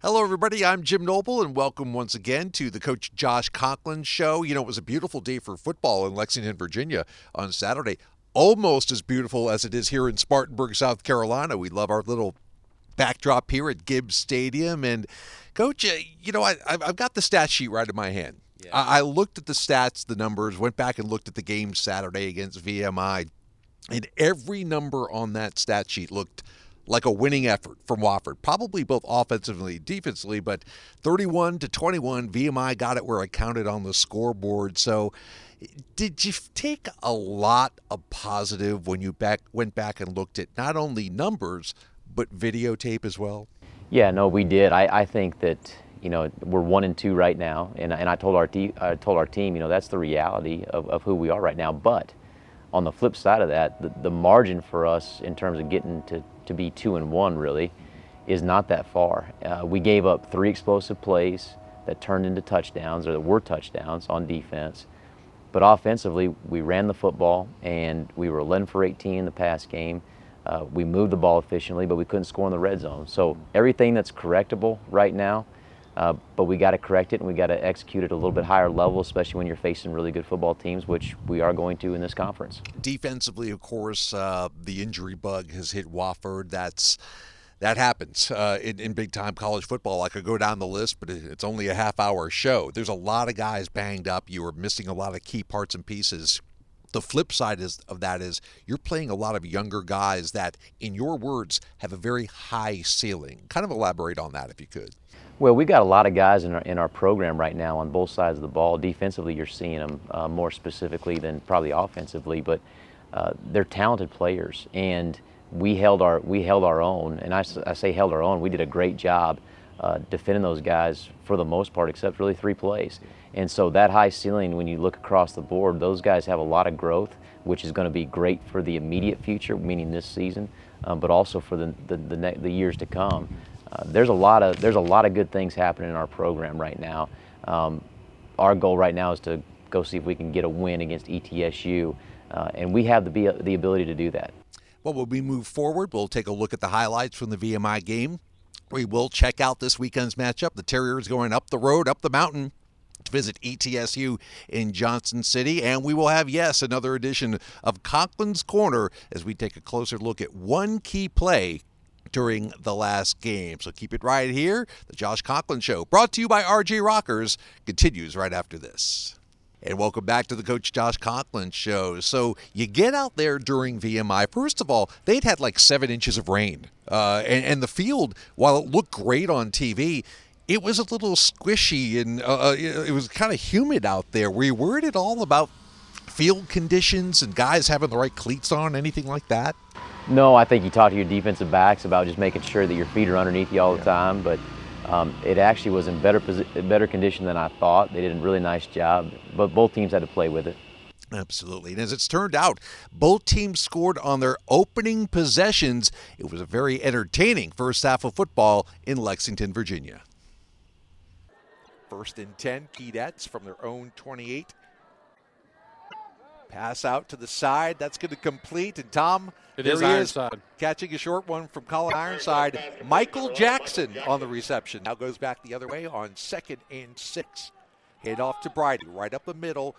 Hello, everybody. I'm Jim Noble, and welcome once again to the Coach Josh Conklin Show. You know, it was a beautiful day for football in Lexington, Virginia on Saturday. Almost as beautiful as it is here in Spartanburg, South Carolina. We love our little backdrop here at Gibbs Stadium. And, Coach, uh, you know, I, I've got the stat sheet right in my hand. Yeah. I, I looked at the stats, the numbers, went back and looked at the game Saturday against VMI, and every number on that stat sheet looked – like a winning effort from Wofford, probably both offensively, defensively, but 31 to 21, VMI got it where it counted on the scoreboard. So, did you take a lot of positive when you back went back and looked at not only numbers but videotape as well? Yeah, no, we did. I, I think that you know we're one and two right now, and, and I told our te- I told our team, you know, that's the reality of, of who we are right now. But on the flip side of that, the, the margin for us in terms of getting to to be two and one really is not that far. Uh, we gave up three explosive plays that turned into touchdowns or that were touchdowns on defense. But offensively, we ran the football and we were 11 for 18 in the pass game. Uh, we moved the ball efficiently, but we couldn't score in the red zone. So everything that's correctable right now, uh, but we got to correct it and we got to execute it a little bit higher level, especially when you're facing really good football teams, which we are going to in this conference. Defensively, of course, uh, the injury bug has hit Wofford. That's that happens uh, in, in, big time college football. I could go down the list, but it's only a half hour show. There's a lot of guys banged up. You are missing a lot of key parts and pieces. The flip side is, of that is you're playing a lot of younger guys that, in your words, have a very high ceiling. Kind of elaborate on that if you could. Well, we've got a lot of guys in our, in our program right now on both sides of the ball. Defensively, you're seeing them uh, more specifically than probably offensively, but uh, they're talented players, and we held our we held our own. And I, I say held our own. We did a great job uh, defending those guys for the most part, except really three plays. And so that high ceiling, when you look across the board, those guys have a lot of growth, which is going to be great for the immediate future, meaning this season, um, but also for the the, the, the years to come. Uh, there's a lot of there's a lot of good things happening in our program right now. Um, our goal right now is to go see if we can get a win against ETSU, uh, and we have the the ability to do that. Well, when we move forward, we'll take a look at the highlights from the VMI game. We will check out this weekend's matchup. The Terriers going up the road, up the mountain to visit ETSU in Johnson City. And we will have, yes, another edition of Conklin's Corner as we take a closer look at one key play during the last game. So keep it right here. The Josh Conklin Show, brought to you by RJ Rockers, continues right after this. And welcome back to the Coach Josh Conklin Show. So you get out there during VMI. First of all, they'd had like seven inches of rain, uh, and, and, the field, while it looked great on TV, it was a little squishy and uh, uh it was kind of humid out there. Were you worried at all about field conditions and guys having the right cleats on, anything like that? No, I think you talk to your defensive backs about just making sure that your feet are underneath you all the time. But um, it actually was in better better condition than I thought. They did a really nice job, but both teams had to play with it. Absolutely. And as it's turned out, both teams scored on their opening possessions. It was a very entertaining first half of football in Lexington, Virginia. First and 10, Keydets from their own 28. Pass out to the side. That's going to complete. And Tom, it there is he Ironside. is, catching a short one from Colin Ironside. Michael Jackson on the reception. Now goes back the other way on second and six. Head off to Bridie, right up the middle.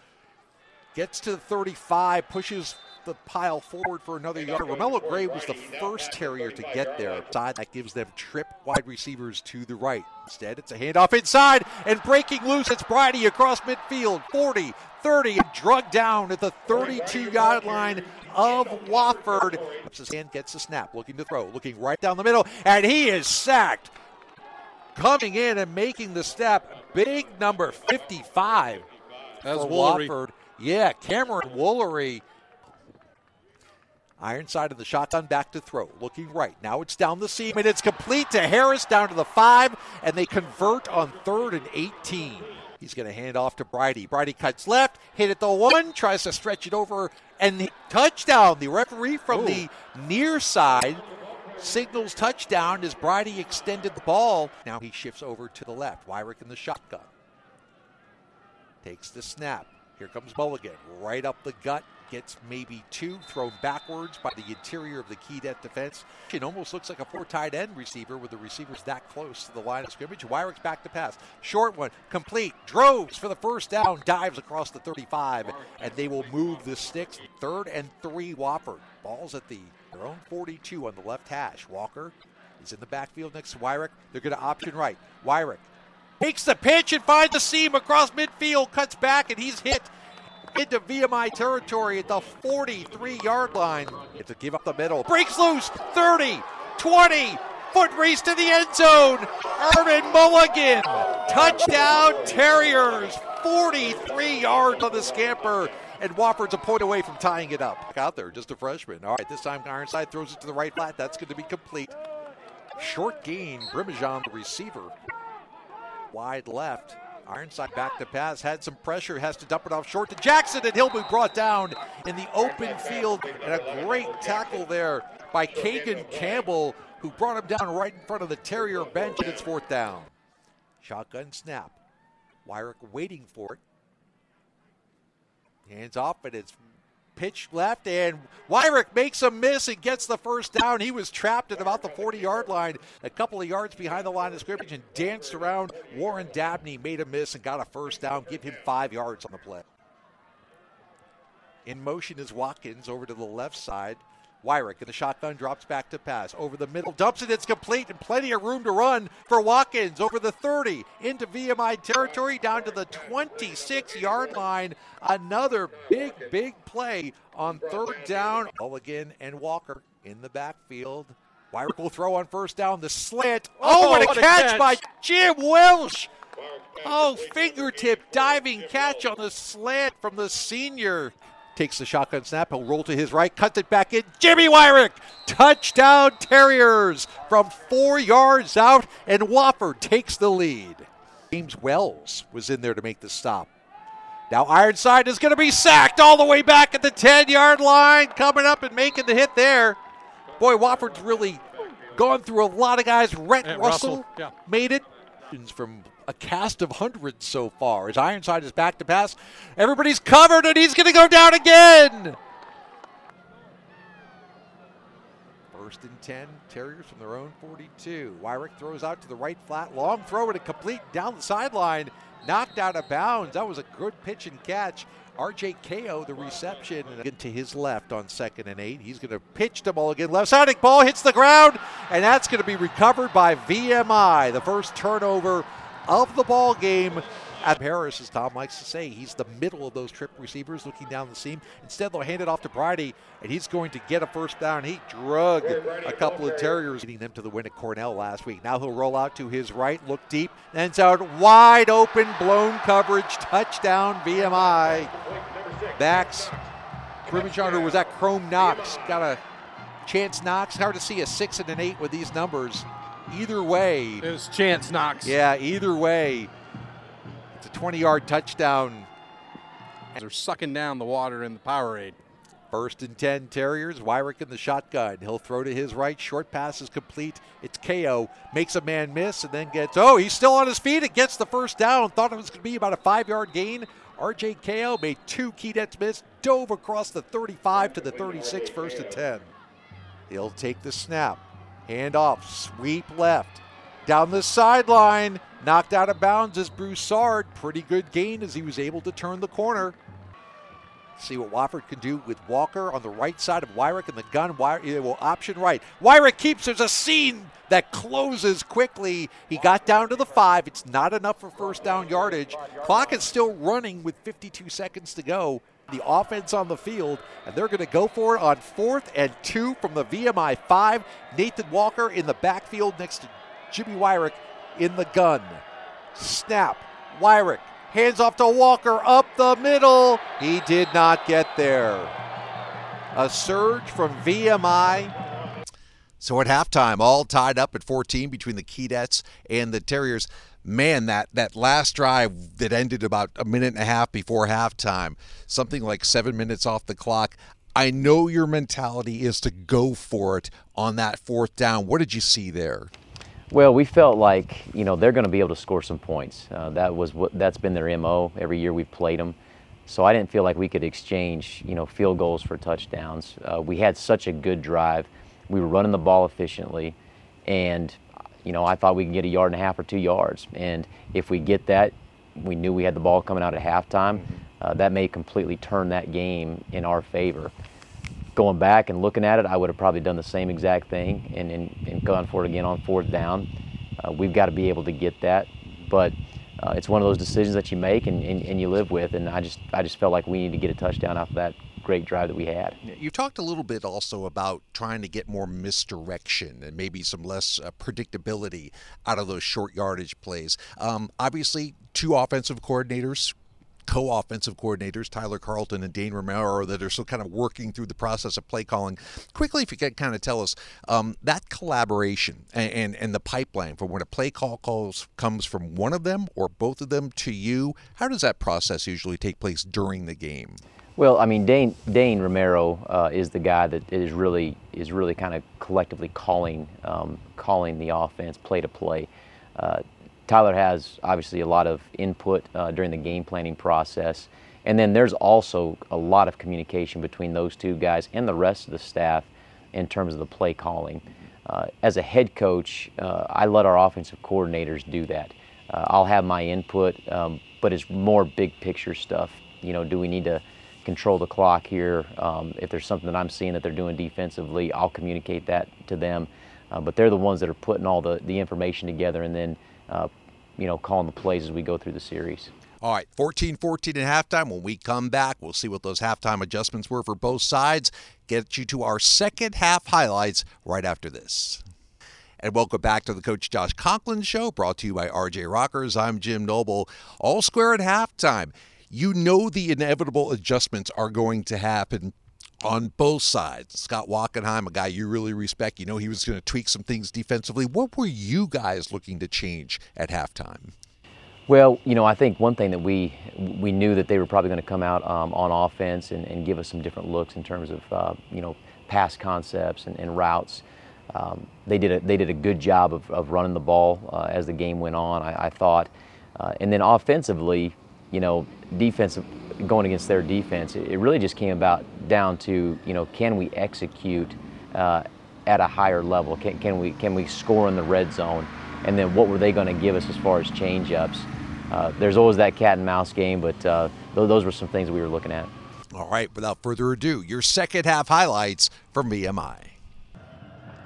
Gets to the 35, pushes the pile forward for another yard. Romello Gray was the first Terrier to get there. Side that gives them trip wide receivers to the right. Instead, it's a handoff inside and breaking loose. It's Bridie across midfield, 40, 30, and drug down at the 32 yard line of Wofford. His hand gets the snap, looking to throw, looking right down the middle, and he is sacked. Coming in and making the step, big number 55 That's for. Wofford. Yeah, Cameron Woolery Ironside of the shotgun back to throw. Looking right. Now it's down the seam and it's complete to Herres down to the five, and they convert on third and 18. He's going to hand off to Bridie. Bridie cuts left, hit it the one, tries to stretch it over, and touchdown. The referee from Ooh. the near side signals touchdown as Bridie extended the ball. Now he shifts over to the left. Weirick in the shotgun. Takes the snap. Here comes Mulligan. Right up the gut gets maybe two thrown backwards by the interior of the Keydet defense. It almost looks like a four tight end receiver with the receivers that close to the line of scrimmage. Weirick's back to pass. Short one, complete. Droves for the first down, dives across the 35, and they will move the sticks. Third and three, Wofford. Ball's at the their own 42 on the left hash. Walker is in the backfield next to Weirick. They're going to option right. Weirick takes the pitch and finds the seam across midfield, cuts back, and he's hit into VMI territory at the 43 yard line. It's a give up the middle. Breaks loose. 30, 20, foot race to the end zone. Irvin Mulligan. Touchdown Terriers. 43 yards on the scamper. And Wofford's a point away from tying it up. Out there, just a freshman. All right, this time Ironside throws it to the right flat. That's going to be complete. Short gain. Brimajon, the receiver. Wide left. Ironside back to pass, had some pressure, has to dump it off short to Jackson, and he'll be brought down in the open field. And a great tackle there by Kagan Campbell, who brought him down right in front of the Terrier bench, and it's fourth down. Shotgun snap. Weirick waiting for it. Hands off, and it's pitch left, and Weirick makes a miss and gets the first down. He was trapped at about the 40 yard line, a couple of yards behind the line of scrimmage, and danced around. Warren Dabney made a miss and got a first down, give him five yards on the play. In motion is Watkins over to the left side. Weirick in the shotgun drops back to pass. Over the middle, dumps it, it's complete, and plenty of room to run for Watkins. Over the 30, into VMI territory, down to the 26 yard line. Another big, big play on third down. Mulligan and Walker in the backfield. Weirick will throw on first down. The slant. Oh, oh what, a, what catch a catch by Jim Welsh! Oh, fingertip diving catch on the slant from the senior takes the shotgun snap. He'll roll to his right, cuts it back in. Jimmy Weirick, touchdown Terriers from four yards out, and Wofford takes the lead. James Wells was in there to make the stop. Now Ironside is going to be sacked all the way back at the 10 yard line, coming up and making the hit there. Boy, Wofford's really gone through a lot of guys. Rhett Russell, Russell yeah. made it from a cast of hundreds so far. As Ironside is back to pass, everybody's covered and he's going to go down again. First and 10, Terriers from their own 42. Weirick throws out to the right flat, long throw and a complete down the sideline, knocked out of bounds. That was a good pitch and catch. RJ KO, the reception, and to his left on second and eight. He's going to pitch the ball again. Left sided ball hits the ground, and that's going to be recovered by VMI. The first turnover of the ball game at Herres, as Tom likes to say. He's the middle of those trip receivers looking down the seam. Instead, they'll hand it off to Bridie, and he's going to get a first down. He drug a couple of Terriers, leading them to the win at Cornell last week. Now he'll roll out to his right, look deep, and it's out wide open, blown coverage, touchdown, VMI. Backs. Brimajon was at Chrome Knox. Got a chance Knox. Hard to see a six and an eight with these numbers. Either way. It was Chance Knox. Yeah, either way. It's a 20 yard touchdown. They're sucking down the water in the Powerade. First and 10 Terriers. Weirick in the shotgun. He'll throw to his right. Short pass is complete. It's KO. Makes a man miss and then gets, oh, he's still on his feet. It gets the first down. Thought it was going to be about a five yard gain. RJ KO made two key Keydets miss. Dove across the 35 to the 36, first and 10. He'll take the snap. Hand off, sweep left. Down the sideline, knocked out of bounds is Broussard. Pretty good gain as he was able to turn the corner. See what Wofford can do with Walker on the right side of Weirick and the gun. Weirick will option right. Weirick keeps. There's a scene that closes quickly. He got down to the five. It's not enough for first down yardage. Clock is still running with 52 seconds to go the offense on the field, and they're going to go for it on fourth and two from the VMI five. Nathan Walker in the backfield next to Jimmy Weirick in the gun. Snap. Weirick hands off to Walker up the middle. He did not get there. A surge from VMI. So at halftime, all tied up at 14 between the Keydets and the Terriers man, that that last drive that ended about a minute and a half before halftime, something like seven minutes off the clock. I know your mentality is to go for it on that fourth down. What did you see there? Well, we felt like you know they're going to be able to score some points. Uh, that was what that's been their mo every year we've played them. So I didn't feel like we could exchange, you know, field goals for touchdowns. Uh, we had such a good drive. We were running the ball efficiently, and you know, I thought we could get a yard and a half or two yards. And if we get that, we knew we had the ball coming out at halftime. Mm-hmm. Uh, that may completely turn that game in our favor. Going back and looking at it, I would have probably done the same exact thing and, and, and gone for it again on fourth down. Uh, we've got to be able to get that, but uh, it's one of those decisions that you make and, and, and, you live with. And I just I just felt like we need to get a touchdown off of that great drive that we had. You talked a little bit also about trying to get more misdirection and maybe some less uh, predictability out of those short yardage plays. Um, obviously, two offensive coordinators co-offensive coordinators, Tyler Carlton and Dane Romero, that are still kind of working through the process of play calling. Quickly, if you could kind of tell us um, that collaboration and, and, and the pipeline for when a play call calls comes from one of them or both of them to you, how does that process usually take place during the game? Well, I mean, Dane, Dane Romero uh, is the guy that is really is really kind of collectively calling um, calling the offense play to play. Uh, Tyler has obviously a lot of input uh, during the game planning process. And then there's also a lot of communication between those two guys and the rest of the staff in terms of the play calling. Uh, as a head coach, uh, I let our offensive coordinators do that. Uh, I'll have my input, um, but it's more big picture stuff. You know, do we need to control the clock here? Um, if there's something that I'm seeing that they're doing defensively, I'll communicate that to them. Uh, but they're the ones that are putting all the, the information together and then uh, you know, calling the plays as we go through the series. All right, 14 14 at halftime. When we come back, we'll see what those halftime adjustments were for both sides. Get you to our second half highlights right after this. And welcome back to the Coach Josh Conklin Show, brought to you by RJ Rockers. I'm Jim Noble. All square at halftime. You know the inevitable adjustments are going to happen on both sides. Scott Wachenheim, a guy you really respect, you know he was going to tweak some things defensively. What were you guys looking to change at halftime? Well, you know, I think one thing that we we knew that they were probably going to come out um, on offense and, and, give us some different looks in terms of uh, you know pass concepts and, and routes. Um, they did a they did a good job of, of running the ball uh, as the game went on. I, I thought, uh, and then offensively, you know, defensive going against their defense, it, really just came about down to you know can we execute uh, at a higher level? Can, can we can we score in the red zone? And then what were they going to give us as far as change-ups? Uh, there's always that cat and mouse game, but uh, those were some things we were looking at. All right, without further ado, your second half highlights from VMI.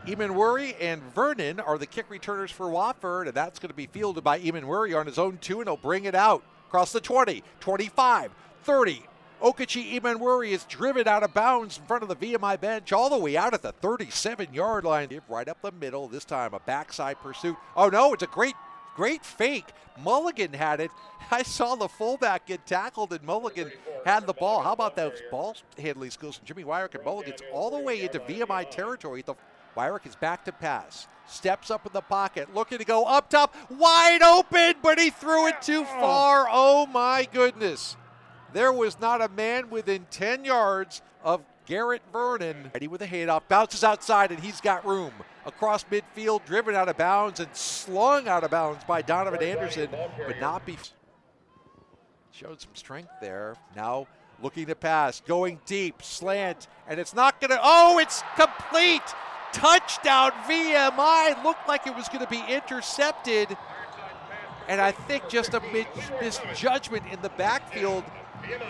Worry and Vernon are the kick returners for Wofford, and that's going to be fielded by Eamon Worry on his own two, and he'll bring it out across the 20, 25, 30. Okachi Imanwuri is driven out of bounds in front of the VMI bench, all the way out at the 37 yard line. Right up the middle, this time a backside pursuit. Oh no, it's a great, great fake. Mulligan had it. I saw the fullback get tackled, and Mulligan had the ball. How about those ball handling skills Jimmy Weirick and Mulligan's all the way into VMI territory. at The Weirick is back to pass. Steps up in the pocket, looking to go up top, wide open, but he threw it too far. Oh my goodness. There was not a man within 10 yards of Garrett Vernon. Ready with a handoff, bounces outside, and he's got room. Across midfield, driven out of bounds and slung out of bounds by Donovan Anderson, but not be. Showed some strength there. Now looking to pass, going deep, slant, and it's not going to. Oh, it's complete! Touchdown VMI. Looked like it was going to be intercepted. And I think just a misjudgment in the backfield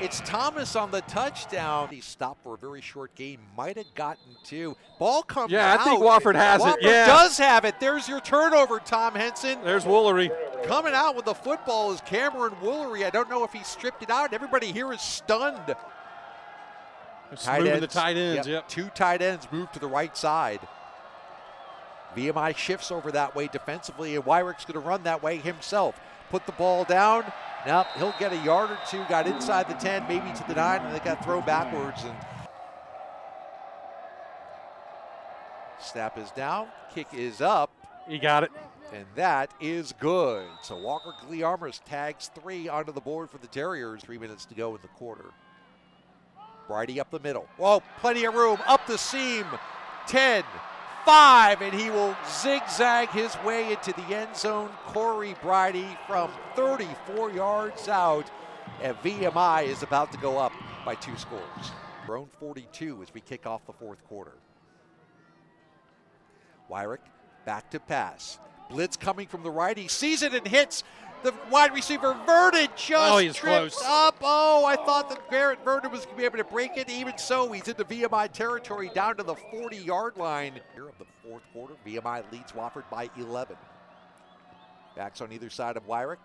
it's Thomas on the touchdown. He stopped for a very short game. Might have gotten two. Ball comes out. yeah, out. I think Wofford has Wofford it. Yeah. does have it. There's your turnover, Tom Henson. There's Woolery. Coming out with the football is Cameron Woolery. I don't know if he stripped it out. Everybody here is stunned. Tight ends. the tight ends, yep. yep. Two tight ends move to the right side. VMI shifts over that way defensively, and Weirick's going to run that way himself. Put the ball down. Now he'll get a yard or two. Got inside the 10, maybe to the 9, and they got thrown backwards. And snap is down. Kick is up. He got it. And that is good. So Walker Glearmers tags three onto the board for the Terriers. Three minutes to go in the quarter. Bridie up the middle. Whoa, plenty of room. Up the seam. 10, five, and he will zigzag his way into the end zone. Corey Bridie from 34 yards out. and VMI is about to go up by two scores. Grown 42 as we kick off the fourth quarter. Weirick back to pass. Blitz coming from the right. He sees it and hits the wide receiver Vernon just oh, tripped close. up. Oh, I thought that Garrett Vernon was going to be able to break it. Even so, he's into VMI territory down to the 40 yard line. Here of the fourth quarter, VMI leads Wofford by 11. Backs on either side of Weirick.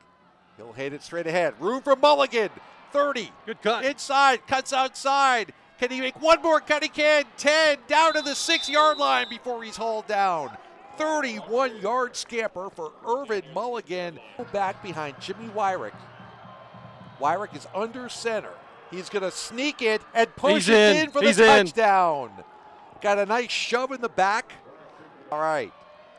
He'll hit it straight ahead. Room for Mulligan. 30. Good cut. Inside. Cuts outside. Can he make one more cut? He can. 10. Down to the six yard line before he's hauled down. 31 yard scamper for Irvin Mulligan. Back behind Jimmy Weirick. Weirick is under center. He's going to sneak it and push He's it in. in for the in. touchdown. Got a nice shove in the back. All right.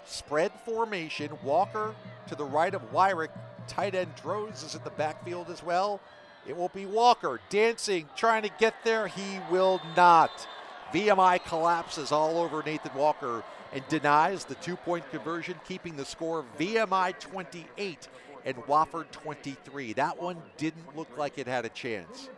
Spread formation. Walker to the right of Weirick. Tight end Droz is in the backfield as well. It will be Walker dancing, trying to get there. He will not. VMI collapses all over Nathan Walker and denies the two point conversion, keeping the score VMI 28 and Wofford 23. That one didn't look like it had a chance.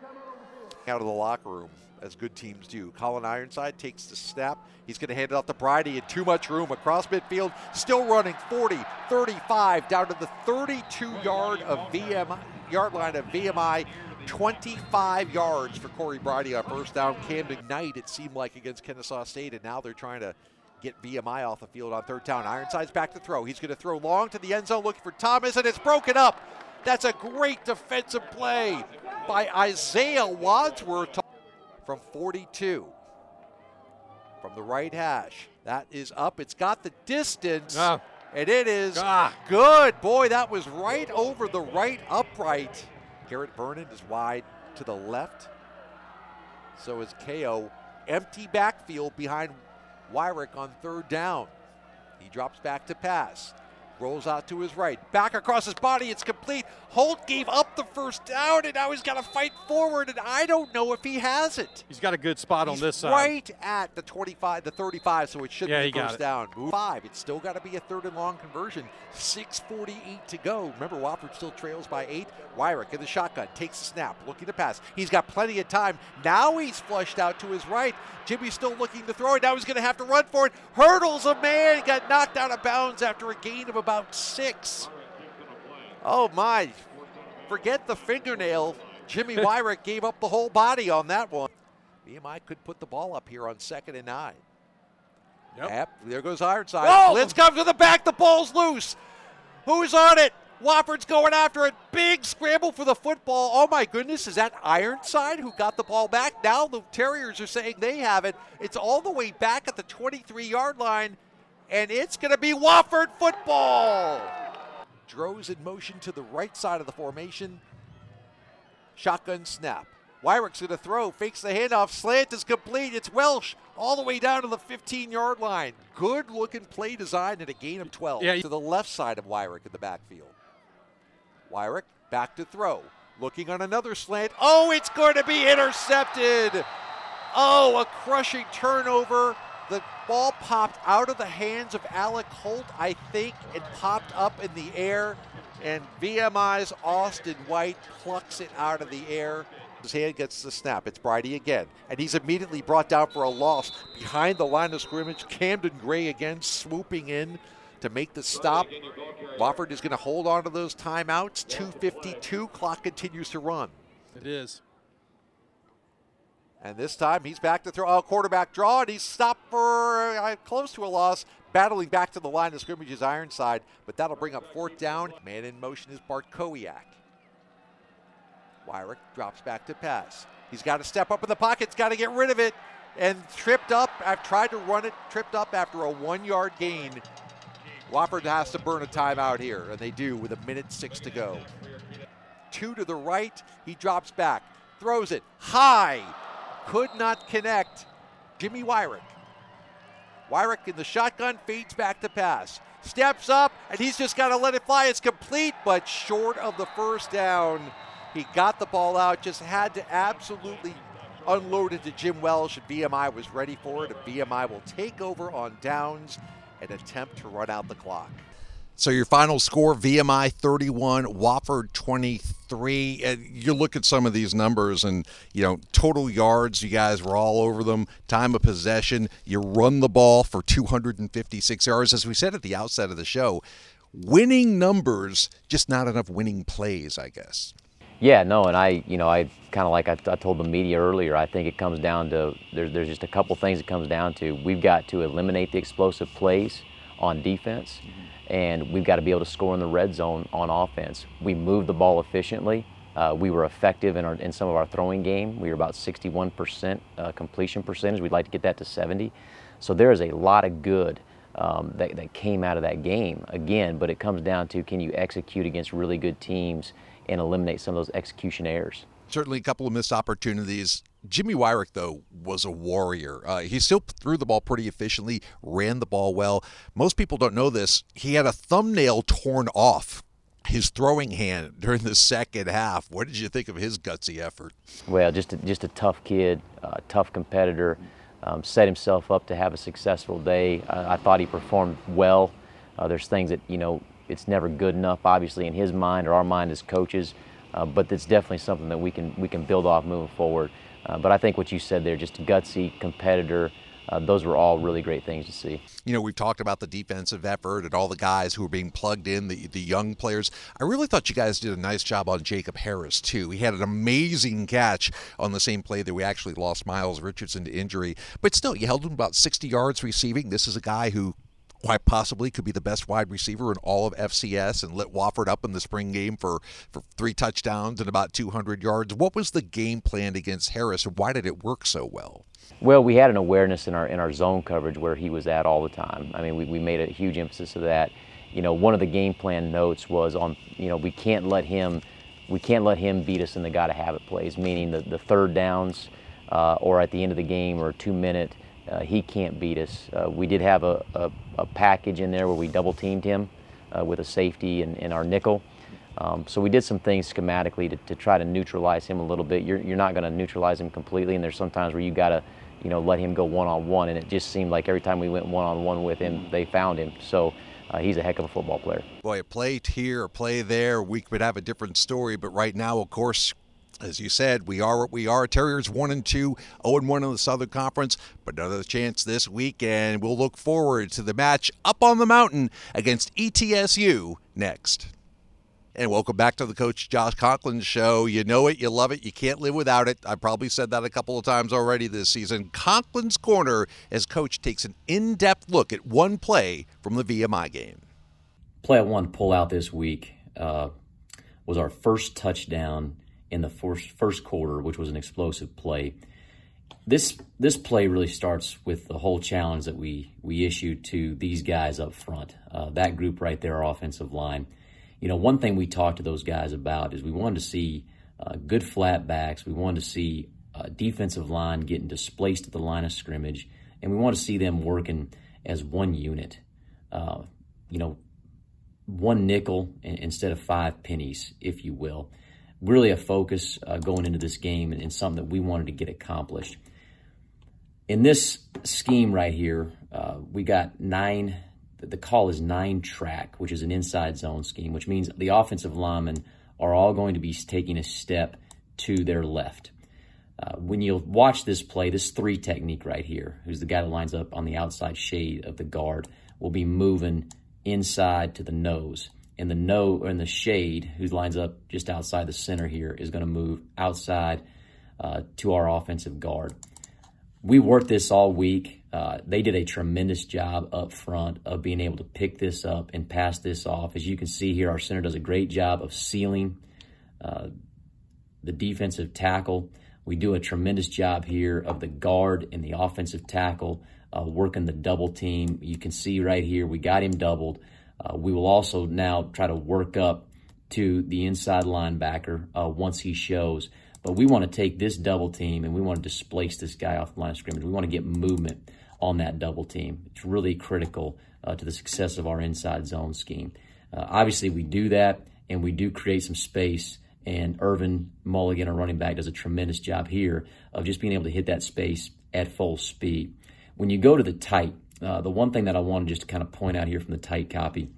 Out of the locker room, as good teams do. Colin Ironside takes the snap. He's going to hand it off to Bridie in too much room across midfield. Still running 40, 35, down to the 32 yard of VMI yard line of VMI. 25 yards for Corey Bridie on first down. Camden Knight, it seemed like, against Kennesaw State, and now they're trying to get VMI off the field on third down. Ironside's back to throw. He's going to throw long to the end zone looking for Thomas, and it's broken up. That's a great defensive play by Isaiah Wadsworth from 42. From the right hash. That is up. It's got the distance. Ah. And it is Ah. good. Boy, that was right over the right upright. Garrett Vernon is wide to the left. So is KO. Empty backfield behind Weirick on third down. He drops back to pass. Rolls out to his right. Back across his body. It's complete. Holt gave up the first down, and now he's got to fight forward, and I don't know if he has it. He's got a good spot on this side. right at the 25, the 35, so it should Yeah, be first it. down. Move five. It's still got to be a third and long conversion. 6:48 to go. Remember, Wofford still trails by eight. Weirick in the shotgun takes the snap, looking to pass. He's got plenty of time. Now he's flushed out to his right. Jimmy's still looking to throw it. Now he's going to have to run for it. Hurdles a man. He got knocked out of bounds after a gain of about six. Oh my! Forget the fingernail. Jimmy Weirick gave up the whole body on that one. VMI could put the ball up here on second and nine. Yep. Yep, there goes Ironside. Whoa! Blitz comes to the back. The ball's loose. Who's on it? Wofford's going after it. Big scramble for the football. Oh my goodness, is that Ironside who got the ball back? Now the Terriers are saying they have it. It's all the way back at the 23 yard line, and it's going to be Wofford football. Droz in motion to the right side of the formation. Shotgun snap. Weirick's going to throw, fakes the handoff, slant is complete. It's Welsh all the way down to the 15 yard line. Good looking play design and a gain of 12 Yeah, to the left side of Weirick in the backfield. Weirick back to throw, looking on another slant. Oh, it's going to be intercepted. Oh, a crushing turnover. The ball popped out of the hands of Alec Holt, I think, and popped up in the air. And VMI's Austin White plucks it out of the air. His hand gets the snap. It's Bridie again. And he's immediately brought down for a loss behind the line of scrimmage. Camden Gray again swooping in to make the stop. Wofford is going to hold on to those timeouts. 2.52. Clock continues to run. It is. And this time he's back to throw. Oh, quarterback draw, and he's stopped for uh, close to a loss. Battling back to the line of scrimmage is Ironside, but that'll bring up fourth down. Man in motion is Bart Kowiak. Weirick drops back to pass. He's got to step up in the pocket. He's got to get rid of it. And tripped up. I've tried to run it, tripped up after a one yard gain. Wofford has to burn a timeout here, and they do with a minute six to go. Two to the right. He drops back, throws it high. Could not connect. Jimmy Weirick. Weirick in the shotgun fades back to pass. Steps up, and he's just got to let it fly. It's complete, but short of the first down. He got the ball out, just had to absolutely unload it to Jim Welsh, and VMI was ready for it. And VMI will take over on downs and attempt to run out the clock. So your final score: VMI 31, Wofford 23. Uh, you look at some of these numbers, and you know total yards. You guys were all over them. Time of possession. You run the ball for 256 yards, as we said at the outset of the show. Winning numbers, just not enough winning plays, I guess. Yeah, no, and I, you know, I kind of like I, I, told the media earlier. I think it comes down to there's there's just a couple things it comes down to. We've got to eliminate the explosive plays on defense. And we've got to be able to score in the red zone on offense. We move the ball efficiently. Uh, we were effective in, our, in some of our throwing game. We were about 61% uh, completion percentage. We'd like to get that to 70. So there is a lot of good um, that, that came out of that game again, but it comes down to can you execute against really good teams and eliminate some of those execution errors certainly a couple of missed opportunities. Jimmy Weirick, though, was a warrior. Uh, he still threw the ball pretty efficiently, ran the ball well. Most people don't know this. He had a thumbnail torn off his throwing hand during the second half. What did you think of his gutsy effort? Well, just a, just a tough kid, uh, tough competitor. Um, set himself up to have a successful day. I, I thought he performed well. Uh, there's things that you know it's never good enough, obviously, in his mind or our mind as coaches. Uh, but it's definitely something that we can we can build off moving forward. Uh, but I think what you said there, just gutsy competitor, uh, those were all really great things to see. You know, we've talked about the defensive effort and all the guys who were being plugged in, the, the young players. I really thought you guys did a nice job on Jakob Herres, too. He had an amazing catch on the same play that we actually lost Miles Richardson to injury. But still, you held him about 60 yards receiving. This is a guy who quite possibly could be the best wide receiver in all of FCS and lit Wofford up in the spring game for, for three touchdowns and about 200 yards. What was the game plan against Herres and why did it work so well? Well, we had an awareness in our in our zone coverage where he was at all the time. I mean, we, we made a huge emphasis of that. You know, one of the game plan notes was on, you know, we can't let him we can't let him beat us in the gotta have it plays, meaning the, the third downs uh, or at the end of the game or two minute he can't beat us. Uh, we did have a, a, a, package in there where we double teamed him uh, with a safety and, and our nickel. Um, so we did some things schematically to, to, try to neutralize him a little bit. You're, you're not going to neutralize him completely, and there's sometimes where you got to, you know, let him go one on one. And it just seemed like every time we went one on one with him, they found him. So uh, he's a heck of a football player. Boy, a play here, a play there, we could have a different story. But right now, of course, as you said, we are what we are. Terriers one and two, 0 and one in the Southern Conference, but another chance this week, and we'll look forward to the match up on the mountain against ETSU next. And welcome back to the Coach Josh Conklin Show. You know it, you love it, you can't live without it. I probably said that a couple of times already this season. Conklin's Corner, as Coach takes an in depth look at one play from the VMI game. Play I want to pull out this week uh, was our first touchdown in the first, first quarter, which was an explosive play. This this play really starts with the whole challenge that we we issued to these guys up front. Uh, that group right there, offensive line. You know, one thing we talked to those guys about is we wanted to see uh, good flat backs. We wanted to see uh, defensive line getting displaced at the line of scrimmage, and we want to see them working as one unit. Uh, you know, one nickel instead of five pennies, if you will really a focus uh, going into this game and, and, something that we wanted to get accomplished. In this scheme right here, uh, we got nine, the call is nine track, which is an inside zone scheme, which means the offensive linemen are all going to be taking a step to their left. Uh, when you watch this play, this three technique right here, who's the guy that lines up on the outside shade of the guard, will be moving inside to the nose and the no or in the shade, who lines up just outside the center here, is going to move outside uh, to our offensive guard. We worked this all week. Uh, they did a tremendous job up front of being able to pick this up and pass this off. As you can see here, our center does a great job of sealing uh, the defensive tackle. We do a tremendous job here of the guard and the offensive tackle uh, working the double team. You can see right here, we got him doubled. Uh, we will also now try to work up to the inside linebacker uh, once he shows. But we want to take this double team and we want to displace this guy off the line of scrimmage. We want to get movement on that double team. It's really critical uh, to the success of our inside zone scheme. Uh, obviously, we do that and we do create some space. And Irvin Mulligan, our running back, does a tremendous job here of just being able to hit that space at full speed. When you go to the tight, uh, the one thing that I wanted just to kind of point out here from the tight copy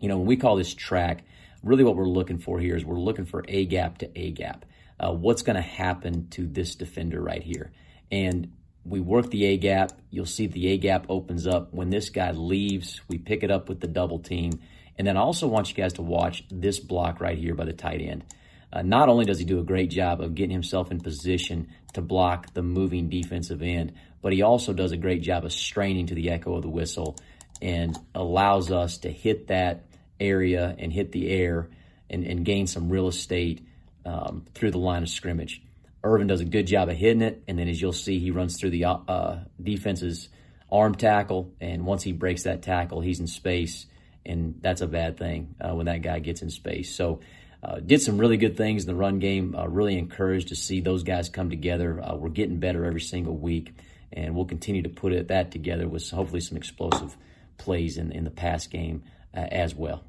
You know, when we call this track, really what we're looking for here is we're looking for A gap to A gap. Uh, what's going to happen to this defender right here? And we work the A gap. You'll see the A gap opens up. When this guy leaves, we pick it up with the double team. And then I also want you guys to watch this block right here by the tight end. Uh, not only does he do a great job of getting himself in position to block the moving defensive end, but he also does a great job of straining to the echo of the whistle and allows us to hit that area and hit the air and, and gain some real estate um, through the line of scrimmage. Irvin does a good job of hitting it, and then as you'll see, he runs through the uh, defense's arm tackle, and once he breaks that tackle, he's in space, and that's a bad thing uh, when that guy gets in space. So, uh, did some really good things in the run game. Uh, really encouraged to see those guys come together. Uh, we're getting better every single week, and we'll continue to put it, that together with hopefully some explosive plays in, in the pass game uh, as well.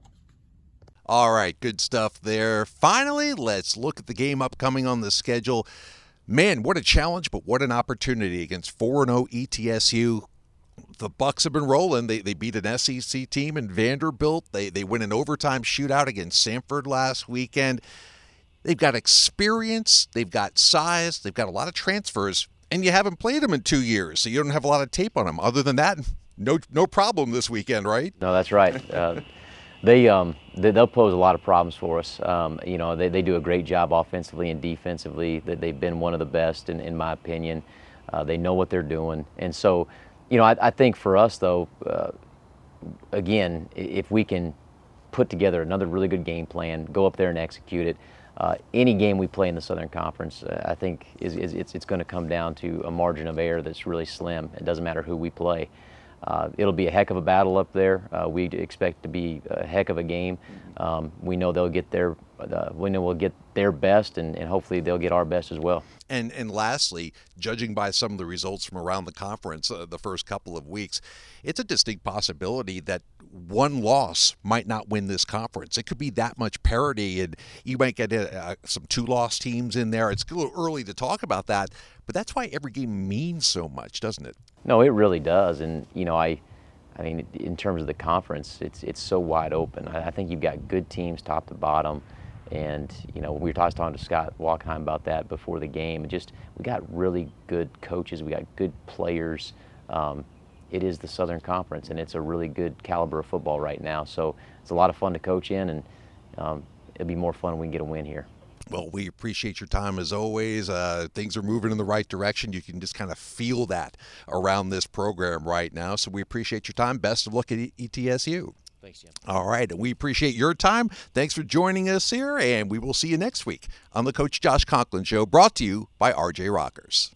All right, good stuff there. Finally, let's look at the game upcoming on the schedule. Man, what a challenge, but what an opportunity against 4 0 ETSU. The Bucks have been rolling. They, they beat an SEC team in Vanderbilt. They they win an overtime shootout against Samford last weekend. They've got experience, they've got size, they've got a lot of transfers, and you haven't played them in two years, so you don't have a lot of tape on them. Other than that, no no problem this weekend, right? No, that's right. Uh, they, um, they will pose a lot of problems for us. Um, you know, they, they do a great job offensively and defensively. That they've been one of the best, in, in my opinion. Uh, they know what they're doing, and so, you know, I, I think for us though, uh, again, if we can put together another really good game plan, go up there and execute it. Uh, any game we play in the Southern Conference, uh, I think, is, is it's, it's going to come down to a margin of error that's really slim. It doesn't matter who we play. Uh, it'll be a heck of a battle up there. Uh, we expect to be a heck of a game. Um, we know they'll get their, uh, we know we'll get their best, and, and, hopefully they'll get our best as well. And and lastly, judging by some of the results from around the conference uh, the first couple of weeks, it's a distinct possibility that one loss might not win this conference. It could be that much parity, and you might get uh, some two-loss teams in there. It's a little early to talk about that, but that's why every game means so much, doesn't it? No, it really does. And you know, I, I mean, in terms of the conference, it's it's so wide open. I, I think you've got good teams top to bottom. And you know, we were talking to Scott Wachenheim about that before the game. And just we got really good coaches, we got good players. Um, it is the Southern Conference, and it's a really good caliber of football right now. So it's a lot of fun to coach in, and um, it'll be more fun when we can get a win here. Well, we appreciate your time as always. Uh, things are moving in the right direction. You can just kind of feel that around this program right now. So we appreciate your time. Best of luck at ETSU. Thanks, Jim. All right. And we appreciate your time. Thanks for joining us here, and we will see you next week on the Coach Josh Conklin Show, brought to you by RJ Rockers.